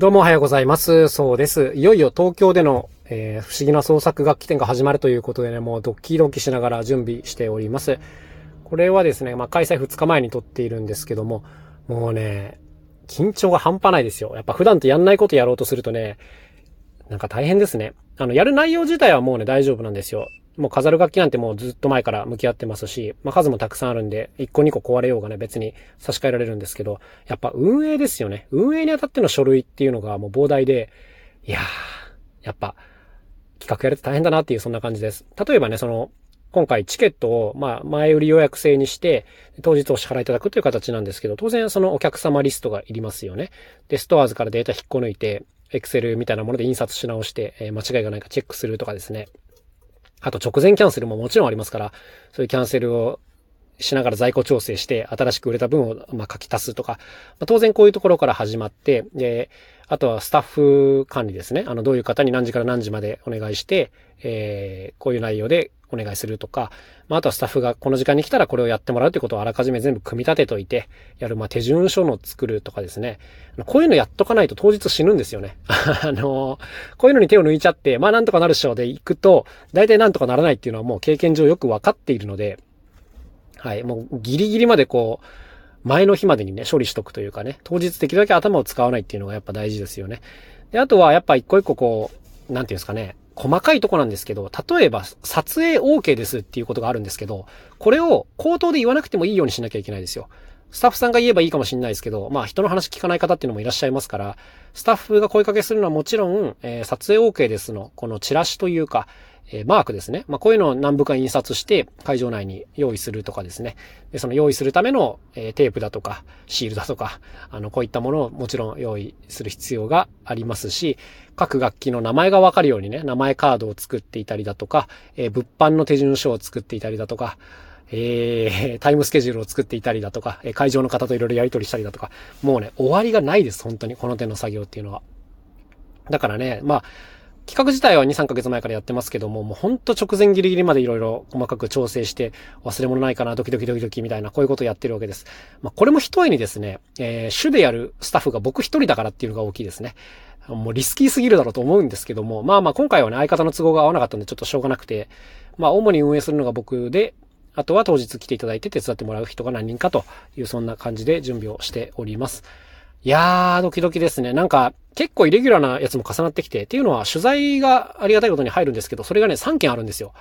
どうもおはようございます。そうです。いよいよ東京での、えー、不思議な創作楽器展が始まるということでね、もうドッキドキしながら準備しております。これはですね、まあ、開催2日前に撮っているんですけども、もうね、緊張が半端ないですよ。やっぱ普段とやんないことやろうとするとね、なんか大変ですね。あの、やる内容自体はもうね、大丈夫なんですよ。もう飾る楽器なんてもうずっと前から向き合ってますし、まあ、数もたくさんあるんで、1個2個壊れようがね、別に差し替えられるんですけど、やっぱ運営ですよね。運営にあたっての書類っていうのがもう膨大で、いやー、やっぱ、企画やると大変だなっていうそんな感じです。例えばね、その、今回チケットを、まあ、前売り予約制にして、当日お支払いいただくという形なんですけど、当然そのお客様リストがいりますよね。で、ストアーズからデータ引っこ抜いて、エクセルみたいなもので印刷し直して、え、間違いがないかチェックするとかですね。あと直前キャンセルももちろんありますから、そういうキャンセルをしながら在庫調整して、新しく売れた分を、ま書き足すとか、ま、当然こういうところから始まって、で、あとはスタッフ管理ですね。あの、どういう方に何時から何時までお願いして、えー、こういう内容でお願いするとか、まあ、あとはスタッフがこの時間に来たらこれをやってもらうということをあらかじめ全部組み立てといて、やる、まあ、手順書の作るとかですね。こういうのやっとかないと当日死ぬんですよね。あの、こういうのに手を抜いちゃって、まあ、なんとかなるっしょで行くと、大体なんとかならないっていうのはもう経験上よくわかっているので、はい、もうギリギリまでこう、前の日までにね、処理しとくというかね、当日できるだけ頭を使わないっていうのがやっぱ大事ですよね。で、あとはやっぱ一個一個こう、なんていうんですかね、細かいとこなんですけど、例えば撮影 OK ですっていうことがあるんですけど、これを口頭で言わなくてもいいようにしなきゃいけないですよ。スタッフさんが言えばいいかもしれないですけど、まあ人の話聞かない方っていうのもいらっしゃいますから、スタッフが声かけするのはもちろん、えー、撮影 OK ですの、このチラシというか、え、マークですね。まあ、こういうのを何部か印刷して会場内に用意するとかですね。で、その用意するための、え、テープだとか、シールだとか、あの、こういったものをもちろん用意する必要がありますし、各楽器の名前がわかるようにね、名前カードを作っていたりだとか、え、物販の手順書を作っていたりだとか、えー、タイムスケジュールを作っていたりだとか、え会場の方といろいろやり取りしたりだとか、もうね、終わりがないです、本当に、この手の作業っていうのは。だからね、まあ、企画自体は2、3ヶ月前からやってますけども、もうほんと直前ギリギリまでいろいろ細かく調整して、忘れ物ないかな、ドキドキドキドキみたいな、こういうことをやってるわけです。まあ、これも一重にですね、えー、主でやるスタッフが僕一人だからっていうのが大きいですね。もうリスキーすぎるだろうと思うんですけども、まあまあ今回はね、相方の都合が合わなかったんでちょっとしょうがなくて、まあ主に運営するのが僕で、あとは当日来ていただいて手伝ってもらう人が何人かという、そんな感じで準備をしております。いやー、ドキドキですね。なんか、結構イレギュラーなやつも重なってきて、っていうのは取材がありがたいことに入るんですけど、それがね、3件あるんですよ。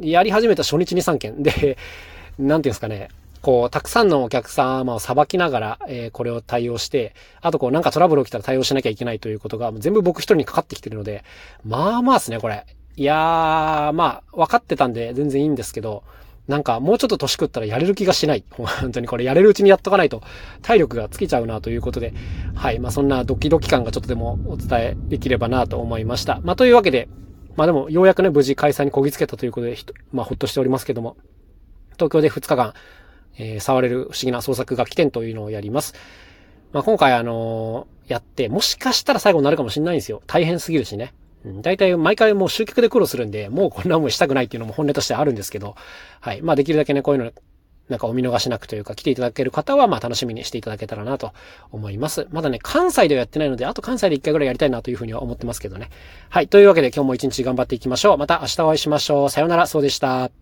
やり始めた初日に3件。で、なんていうんですかね。こう、たくさんのお客様をさばきながら、えー、これを対応して、あとこう、なんかトラブル起きたら対応しなきゃいけないということが、全部僕一人にかかってきてるので、まあまあですね、これ。いやー、まあ、分かってたんで全然いいんですけど、なんかもうちょっと年食ったらやれる気がしない。本当にこれやれるうちにやっとかないと体力が尽きちゃうなということで、はい。まあそんなドキドキ感がちょっとでもお伝えできればなと思いました。まあというわけで、まあでもようやくね、無事開催にこぎつけたということで、まあほっとしておりますけども、東京で2日間、えー、触れる不思議な創作楽器店というのをやります。まあ今回あのー、やって、もしかしたら最後になるかもしれないんですよ。大変すぎるしね。大体毎回もう集客で苦労するんで、もうこんな思いしたくないっていうのも本音としてあるんですけど、はい。まあできるだけね、こういうの、なんかお見逃しなくというか、来ていただける方は、まあ楽しみにしていただけたらなと思います。まだね、関西ではやってないので、あと関西で一回ぐらいやりたいなというふうには思ってますけどね。はい。というわけで今日も一日頑張っていきましょう。また明日お会いしましょう。さようなら、そうでした。